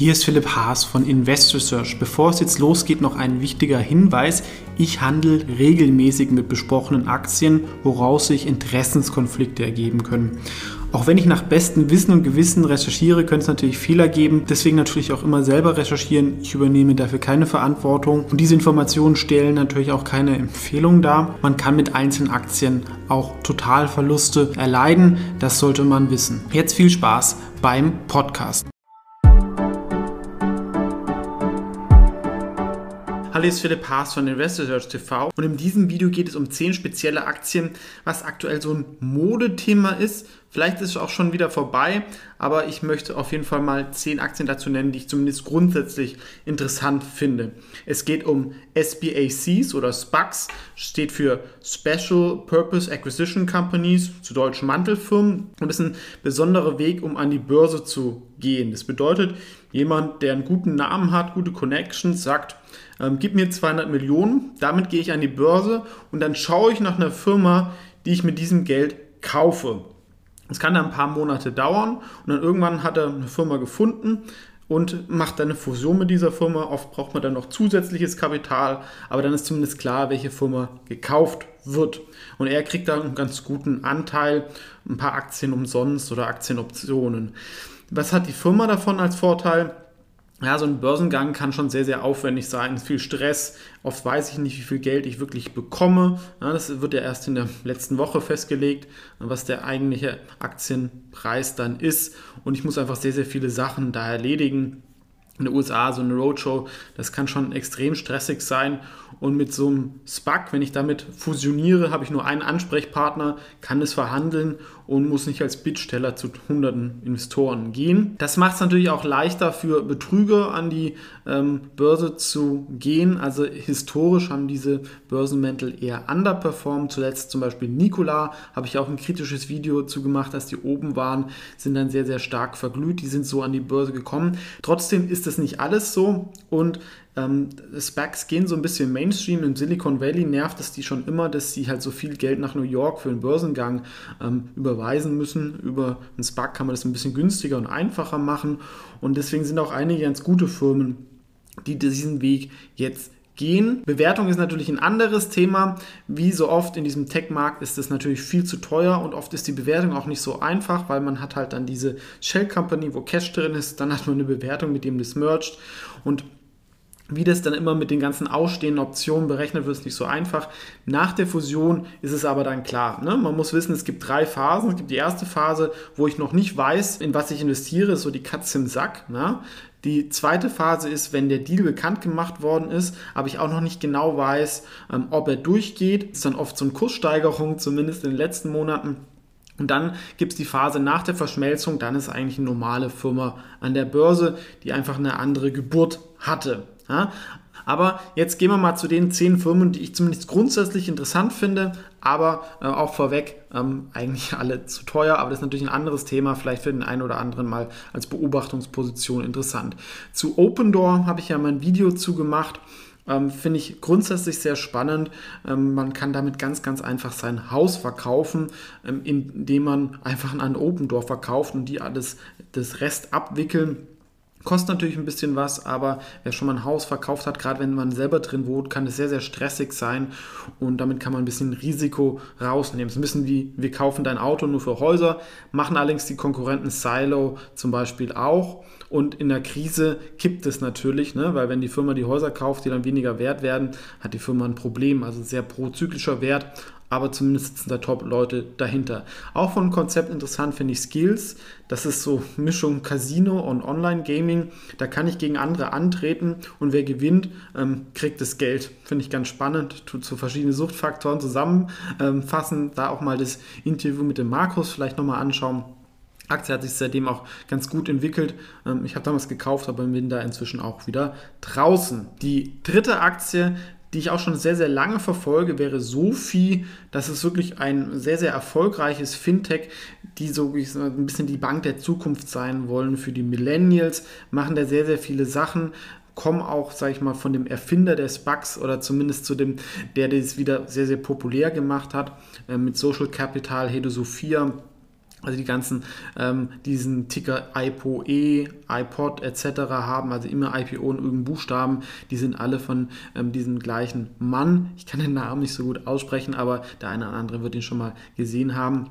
Hier ist Philipp Haas von Invest Research. Bevor es jetzt losgeht, noch ein wichtiger Hinweis. Ich handle regelmäßig mit besprochenen Aktien, woraus sich Interessenskonflikte ergeben können. Auch wenn ich nach bestem Wissen und Gewissen recherchiere, könnte es natürlich Fehler geben. Deswegen natürlich auch immer selber recherchieren. Ich übernehme dafür keine Verantwortung. Und diese Informationen stellen natürlich auch keine Empfehlung dar. Man kann mit einzelnen Aktien auch Totalverluste erleiden. Das sollte man wissen. Jetzt viel Spaß beim Podcast. Hallo, ist Philipp Haas von Investor Search TV und in diesem Video geht es um 10 spezielle Aktien, was aktuell so ein Modethema ist. Vielleicht ist es auch schon wieder vorbei, aber ich möchte auf jeden Fall mal 10 Aktien dazu nennen, die ich zumindest grundsätzlich interessant finde. Es geht um SBACs oder SPACs, steht für Special Purpose Acquisition Companies, zu deutschen Mantelfirmen und ist ein besonderer Weg, um an die Börse zu gehen. Das bedeutet, jemand, der einen guten Namen hat, gute Connections, sagt, ähm, gib mir 200 Millionen, damit gehe ich an die Börse und dann schaue ich nach einer Firma, die ich mit diesem Geld kaufe. Es kann dann ein paar Monate dauern und dann irgendwann hat er eine Firma gefunden und macht dann eine Fusion mit dieser Firma. Oft braucht man dann noch zusätzliches Kapital, aber dann ist zumindest klar, welche Firma gekauft wird. Und er kriegt dann einen ganz guten Anteil, ein paar Aktien umsonst oder Aktienoptionen. Was hat die Firma davon als Vorteil? Ja, so ein Börsengang kann schon sehr, sehr aufwendig sein. Viel Stress. Oft weiß ich nicht, wie viel Geld ich wirklich bekomme. Ja, das wird ja erst in der letzten Woche festgelegt, was der eigentliche Aktienpreis dann ist. Und ich muss einfach sehr, sehr viele Sachen da erledigen in den USA so eine Roadshow, das kann schon extrem stressig sein. Und mit so einem SPAC, wenn ich damit fusioniere, habe ich nur einen Ansprechpartner, kann es verhandeln und muss nicht als Bittsteller zu hunderten Investoren gehen. Das macht es natürlich auch leichter für Betrüger an die ähm, Börse zu gehen. Also historisch haben diese Börsenmäntel eher underperformed. Zuletzt zum Beispiel Nikola habe ich auch ein kritisches Video zu gemacht, dass die oben waren, sind dann sehr, sehr stark verglüht. Die sind so an die Börse gekommen. Trotzdem ist das nicht alles so und ähm, SPACs gehen so ein bisschen Mainstream. Im Silicon Valley nervt es die schon immer, dass sie halt so viel Geld nach New York für einen Börsengang ähm, überweisen müssen. Über einen SPAC kann man das ein bisschen günstiger und einfacher machen. Und deswegen sind auch einige ganz gute Firmen, die diesen Weg jetzt gehen. Bewertung ist natürlich ein anderes Thema. Wie so oft in diesem Tech-Markt ist es natürlich viel zu teuer und oft ist die Bewertung auch nicht so einfach, weil man hat halt dann diese Shell Company, wo Cash drin ist, dann hat man eine Bewertung, mit dem das merged und wie das dann immer mit den ganzen ausstehenden Optionen berechnet wird, ist nicht so einfach. Nach der Fusion ist es aber dann klar. Ne? Man muss wissen, es gibt drei Phasen. Es gibt die erste Phase, wo ich noch nicht weiß, in was ich investiere, ist so die Katze im Sack. Ne? Die zweite Phase ist, wenn der Deal bekannt gemacht worden ist, aber ich auch noch nicht genau weiß, ähm, ob er durchgeht. Das ist dann oft so eine Kurssteigerung, zumindest in den letzten Monaten. Und dann gibt es die Phase nach der Verschmelzung, dann ist eigentlich eine normale Firma an der Börse, die einfach eine andere Geburt hatte. Ja? Aber jetzt gehen wir mal zu den zehn Firmen, die ich zumindest grundsätzlich interessant finde, aber äh, auch vorweg ähm, eigentlich alle zu teuer. Aber das ist natürlich ein anderes Thema, vielleicht für den einen oder anderen mal als Beobachtungsposition interessant. Zu Open Door habe ich ja mal ein Video zu gemacht. Ähm, Finde ich grundsätzlich sehr spannend. Ähm, man kann damit ganz, ganz einfach sein Haus verkaufen, ähm, indem man einfach an Open Door verkauft und die alles das Rest abwickeln. Kostet natürlich ein bisschen was, aber wer schon mal ein Haus verkauft hat, gerade wenn man selber drin wohnt, kann es sehr, sehr stressig sein und damit kann man ein bisschen Risiko rausnehmen. Es ist ein bisschen wie, wir kaufen dein Auto nur für Häuser, machen allerdings die Konkurrenten Silo zum Beispiel auch und in der Krise kippt es natürlich, ne? weil wenn die Firma die Häuser kauft, die dann weniger wert werden, hat die Firma ein Problem, also sehr prozyklischer Wert, aber zumindest sitzen da Top-Leute dahinter. Auch von Konzept interessant finde ich Skills. Das ist so Mischung Casino und Online-Gaming. Da kann ich gegen andere antreten und wer gewinnt, ähm, kriegt das Geld. Finde ich ganz spannend. Tut so verschiedene Suchtfaktoren zusammenfassen. Ähm, da auch mal das Interview mit dem Markus vielleicht nochmal anschauen. Aktie hat sich seitdem auch ganz gut entwickelt. Ähm, ich habe damals gekauft, aber bin da inzwischen auch wieder draußen. Die dritte Aktie, die ich auch schon sehr, sehr lange verfolge, wäre Sophie. Das ist wirklich ein sehr, sehr erfolgreiches Fintech, die so ein bisschen die Bank der Zukunft sein wollen für die Millennials, machen da sehr, sehr viele Sachen kommen auch, sage ich mal, von dem Erfinder des Bugs oder zumindest zu dem, der das wieder sehr, sehr populär gemacht hat, äh, mit Social Capital, Hedo Sophia also die ganzen, ähm, diesen Ticker IPO-E, iPod etc. haben, also immer IPO in irgendeinem Buchstaben, die sind alle von ähm, diesem gleichen Mann. Ich kann den Namen nicht so gut aussprechen, aber der eine oder andere wird ihn schon mal gesehen haben.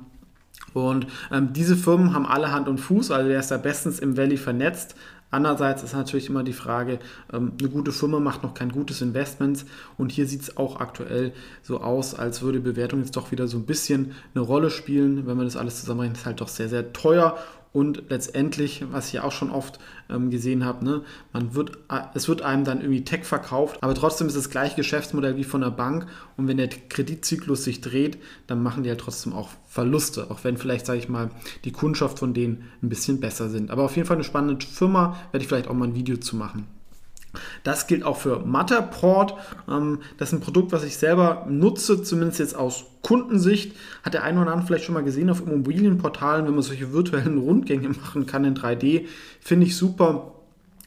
Und ähm, diese Firmen haben alle Hand und Fuß, also der ist da bestens im Valley vernetzt, Andererseits ist natürlich immer die Frage, ähm, eine gute Firma macht noch kein gutes Investment und hier sieht es auch aktuell so aus, als würde Bewertung jetzt doch wieder so ein bisschen eine Rolle spielen. Wenn man das alles zusammenrechnet, ist halt doch sehr, sehr teuer und letztendlich, was ich auch schon oft ähm, gesehen habe, ne, man wird, es wird einem dann irgendwie Tech verkauft, aber trotzdem ist das gleiche Geschäftsmodell wie von der Bank und wenn der Kreditzyklus sich dreht, dann machen die halt trotzdem auch Verluste, auch wenn vielleicht, sage ich mal, die Kundschaft von denen ein bisschen besser sind. Aber auf jeden Fall eine spannende Firma, werde ich vielleicht auch mal ein Video zu machen. Das gilt auch für Matterport. Ähm, das ist ein Produkt, was ich selber nutze, zumindest jetzt aus Kundensicht. Hat der eine oder andere vielleicht schon mal gesehen auf Immobilienportalen, wenn man solche virtuellen Rundgänge machen kann in 3D. Finde ich super.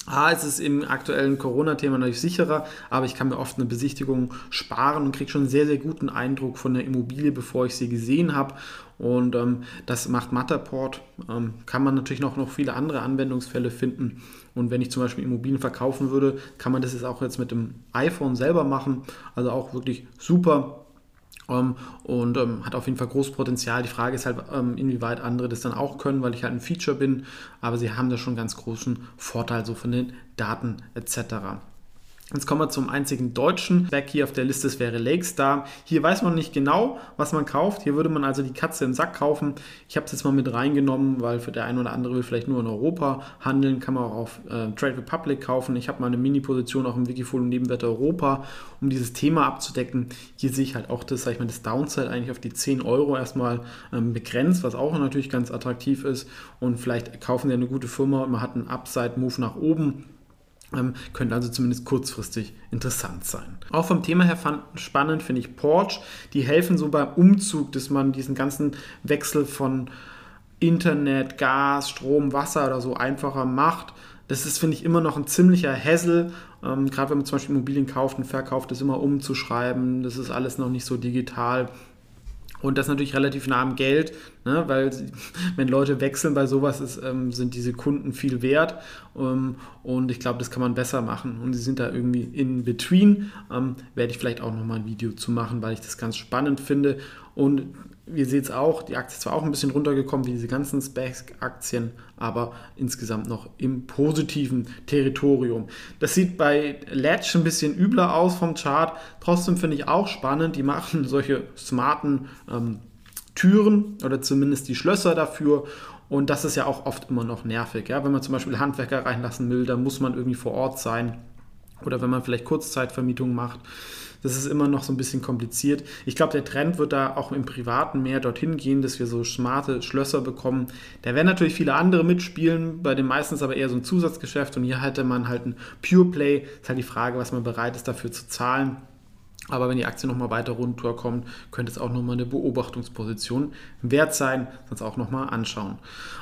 A, es ist im aktuellen Corona-Thema natürlich sicherer, aber ich kann mir oft eine Besichtigung sparen und kriege schon einen sehr, sehr guten Eindruck von der Immobilie, bevor ich sie gesehen habe. Und ähm, das macht Matterport. Ähm, kann man natürlich noch, noch viele andere Anwendungsfälle finden. Und wenn ich zum Beispiel Immobilien verkaufen würde, kann man das jetzt auch jetzt mit dem iPhone selber machen. Also auch wirklich super ähm, und ähm, hat auf jeden Fall großes Potenzial. Die Frage ist halt, ähm, inwieweit andere das dann auch können, weil ich halt ein Feature bin, aber sie haben da schon ganz großen Vorteil so von den Daten etc. Jetzt kommen wir zum einzigen deutschen Back hier auf der Liste, das wäre Lakestar. Hier weiß man nicht genau, was man kauft. Hier würde man also die Katze im Sack kaufen. Ich habe es jetzt mal mit reingenommen, weil für der eine oder andere will vielleicht nur in Europa handeln, kann man auch auf äh, Trade Republic kaufen. Ich habe mal eine Mini-Position auch im Wikifolio Nebenwert Europa, um dieses Thema abzudecken. Hier sehe ich halt auch das, sag ich mal, das Downside eigentlich auf die 10 Euro erstmal ähm, begrenzt, was auch natürlich ganz attraktiv ist. Und vielleicht kaufen Sie eine gute Firma und man hat einen Upside-Move nach oben könnte also zumindest kurzfristig interessant sein. Auch vom Thema her fand, spannend finde ich Porsche. Die helfen so beim Umzug, dass man diesen ganzen Wechsel von Internet, Gas, Strom, Wasser oder so einfacher macht. Das ist, finde ich, immer noch ein ziemlicher Hassel. Ähm, Gerade wenn man zum Beispiel Immobilien kauft und verkauft, das immer umzuschreiben. Das ist alles noch nicht so digital. Und das natürlich relativ nah am Geld, ne? weil wenn Leute wechseln bei sowas, ist, ähm, sind diese Kunden viel wert. Ähm, und ich glaube, das kann man besser machen. Und sie sind da irgendwie in between. Ähm, werde ich vielleicht auch nochmal ein Video zu machen, weil ich das ganz spannend finde. Und ihr seht es auch, die Aktie ist zwar auch ein bisschen runtergekommen wie diese ganzen SPAC-Aktien, aber insgesamt noch im positiven Territorium. Das sieht bei Ledge ein bisschen übler aus vom Chart. Trotzdem finde ich auch spannend, die machen solche smarten ähm, Türen oder zumindest die Schlösser dafür. Und das ist ja auch oft immer noch nervig. Ja? Wenn man zum Beispiel Handwerker reinlassen will, dann muss man irgendwie vor Ort sein. Oder wenn man vielleicht Kurzzeitvermietung macht. Das ist immer noch so ein bisschen kompliziert. Ich glaube, der Trend wird da auch im Privaten mehr dorthin gehen, dass wir so smarte Schlösser bekommen. Da werden natürlich viele andere mitspielen, bei den meisten ist aber eher so ein Zusatzgeschäft und hier hätte man halt ein Pure Play. Ist halt die Frage, was man bereit ist dafür zu zahlen. Aber wenn die Aktie nochmal weiter runterkommt, könnte es auch nochmal eine Beobachtungsposition wert sein, sonst auch nochmal anschauen.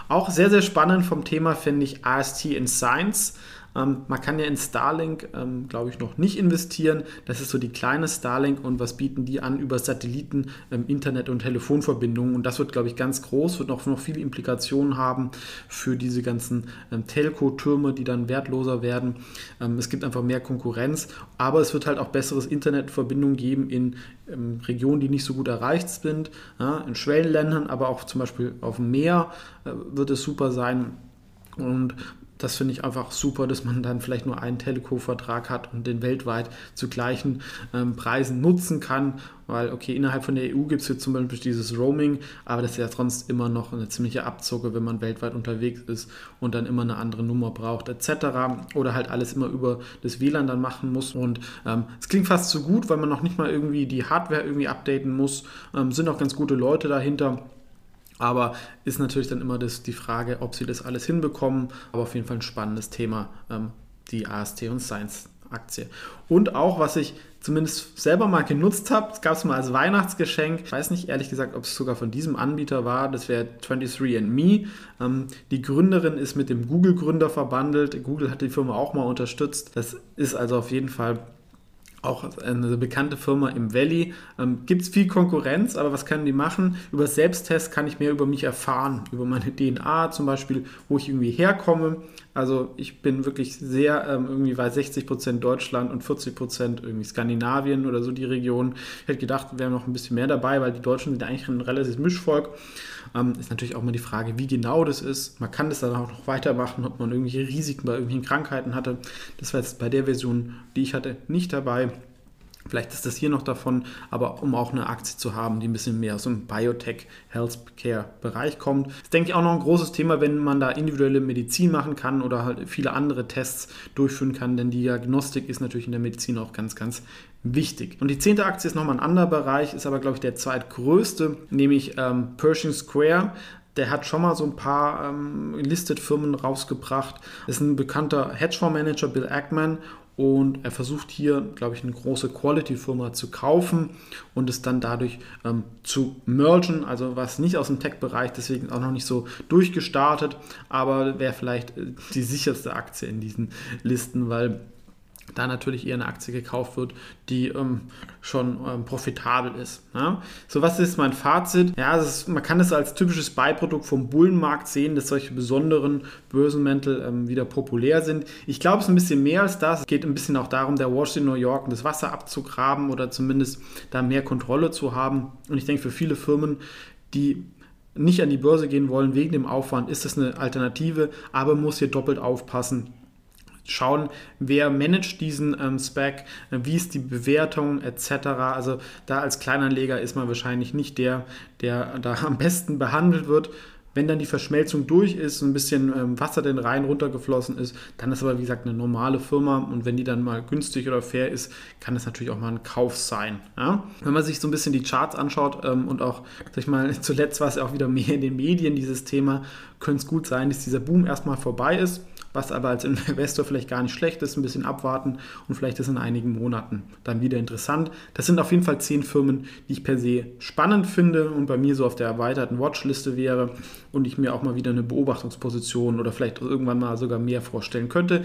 Auch sehr, sehr spannend vom Thema finde ich AST in Science. Ähm, man kann ja in Starlink, ähm, glaube ich, noch nicht investieren. Das ist so die kleine Starlink und was bieten die an über Satelliten, ähm, Internet und Telefonverbindungen. Und das wird, glaube ich, ganz groß, wird noch, noch viele Implikationen haben für diese ganzen ähm, Telco-Türme, die dann wertloser werden. Ähm, es gibt einfach mehr Konkurrenz, aber es wird halt auch besseres Internetverbindungen geben in ähm, Regionen, die nicht so gut erreicht sind, ja, in Schwellenländern, aber auch zum Beispiel auf dem Meer äh, wird es super sein. Und das finde ich einfach super, dass man dann vielleicht nur einen Teleco-Vertrag hat und den weltweit zu gleichen ähm, Preisen nutzen kann. Weil, okay, innerhalb von der EU gibt es jetzt zum Beispiel dieses Roaming, aber das ist ja sonst immer noch eine ziemliche Abzocke, wenn man weltweit unterwegs ist und dann immer eine andere Nummer braucht, etc. Oder halt alles immer über das WLAN dann machen muss. Und ähm, es klingt fast zu gut, weil man noch nicht mal irgendwie die Hardware irgendwie updaten muss. Ähm, sind auch ganz gute Leute dahinter. Aber ist natürlich dann immer das, die Frage, ob sie das alles hinbekommen. Aber auf jeden Fall ein spannendes Thema, ähm, die AST und Science Aktie. Und auch, was ich zumindest selber mal genutzt habe, gab es mal als Weihnachtsgeschenk. Ich weiß nicht ehrlich gesagt, ob es sogar von diesem Anbieter war. Das wäre 23andMe. Ähm, die Gründerin ist mit dem Google-Gründer verbandelt. Google hat die Firma auch mal unterstützt. Das ist also auf jeden Fall auch eine bekannte Firma im Valley. Ähm, Gibt es viel Konkurrenz, aber was können die machen? Über Selbsttest kann ich mehr über mich erfahren, über meine DNA zum Beispiel, wo ich irgendwie herkomme. Also ich bin wirklich sehr ähm, irgendwie bei 60% Deutschland und 40% irgendwie Skandinavien oder so die Region. Ich hätte gedacht, wir wären noch ein bisschen mehr dabei, weil die Deutschen sind eigentlich ein relatives Mischvolk. Ähm, ist natürlich auch mal die Frage, wie genau das ist. Man kann das dann auch noch weitermachen, ob man irgendwelche Risiken bei irgendwelchen Krankheiten hatte. Das war jetzt bei der Version, die ich hatte, nicht dabei. Vielleicht ist das hier noch davon, aber um auch eine Aktie zu haben, die ein bisschen mehr aus dem Biotech, Healthcare-Bereich kommt. Das ist, denke ich, auch noch ein großes Thema, wenn man da individuelle Medizin machen kann oder halt viele andere Tests durchführen kann, denn die Diagnostik ist natürlich in der Medizin auch ganz, ganz wichtig. Und die zehnte Aktie ist nochmal ein anderer Bereich, ist aber, glaube ich, der zweitgrößte, nämlich ähm, Pershing Square. Der hat schon mal so ein paar ähm, Listed-Firmen rausgebracht. Ist ein bekannter Hedgefondsmanager, Bill Ackman, und er versucht hier, glaube ich, eine große Quality-Firma zu kaufen und es dann dadurch ähm, zu mergen, also was nicht aus dem Tech-Bereich, deswegen auch noch nicht so durchgestartet, aber wäre vielleicht äh, die sicherste Aktie in diesen Listen, weil da natürlich eher eine Aktie gekauft wird, die ähm, schon ähm, profitabel ist. Ja? So, was ist mein Fazit? Ja, ist, man kann es als typisches Beiprodukt vom Bullenmarkt sehen, dass solche besonderen Börsenmäntel ähm, wieder populär sind. Ich glaube, es ist ein bisschen mehr als das. Es geht ein bisschen auch darum, der Street New York das Wasser abzugraben oder zumindest da mehr Kontrolle zu haben. Und ich denke, für viele Firmen, die nicht an die Börse gehen wollen wegen dem Aufwand, ist das eine Alternative, aber muss hier doppelt aufpassen schauen, wer managt diesen ähm, Spec, äh, wie ist die Bewertung etc. Also da als Kleinanleger ist man wahrscheinlich nicht der, der da am besten behandelt wird. Wenn dann die Verschmelzung durch ist, ein bisschen ähm, Wasser den Rhein runtergeflossen ist, dann ist aber wie gesagt eine normale Firma und wenn die dann mal günstig oder fair ist, kann das natürlich auch mal ein Kauf sein. Ja? Wenn man sich so ein bisschen die Charts anschaut ähm, und auch, sag ich mal, zuletzt war es auch wieder mehr in den Medien dieses Thema, könnte es gut sein, dass dieser Boom erstmal vorbei ist was aber als Investor vielleicht gar nicht schlecht ist, ein bisschen abwarten und vielleicht ist in einigen Monaten dann wieder interessant. Das sind auf jeden Fall zehn Firmen, die ich per se spannend finde und bei mir so auf der erweiterten Watchliste wäre und ich mir auch mal wieder eine Beobachtungsposition oder vielleicht irgendwann mal sogar mehr vorstellen könnte.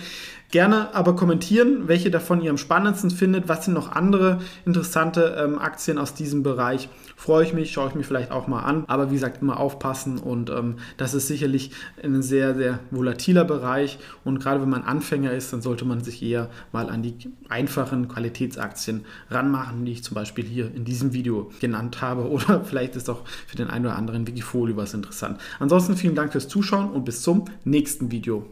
Gerne aber kommentieren, welche davon ihr am spannendsten findet, was sind noch andere interessante ähm, Aktien aus diesem Bereich. Freue ich mich, schaue ich mir vielleicht auch mal an, aber wie gesagt, immer aufpassen und ähm, das ist sicherlich ein sehr, sehr volatiler Und gerade wenn man Anfänger ist, dann sollte man sich eher mal an die einfachen Qualitätsaktien ranmachen, die ich zum Beispiel hier in diesem Video genannt habe. Oder vielleicht ist auch für den einen oder anderen Wikifolio was interessant. Ansonsten vielen Dank fürs Zuschauen und bis zum nächsten Video.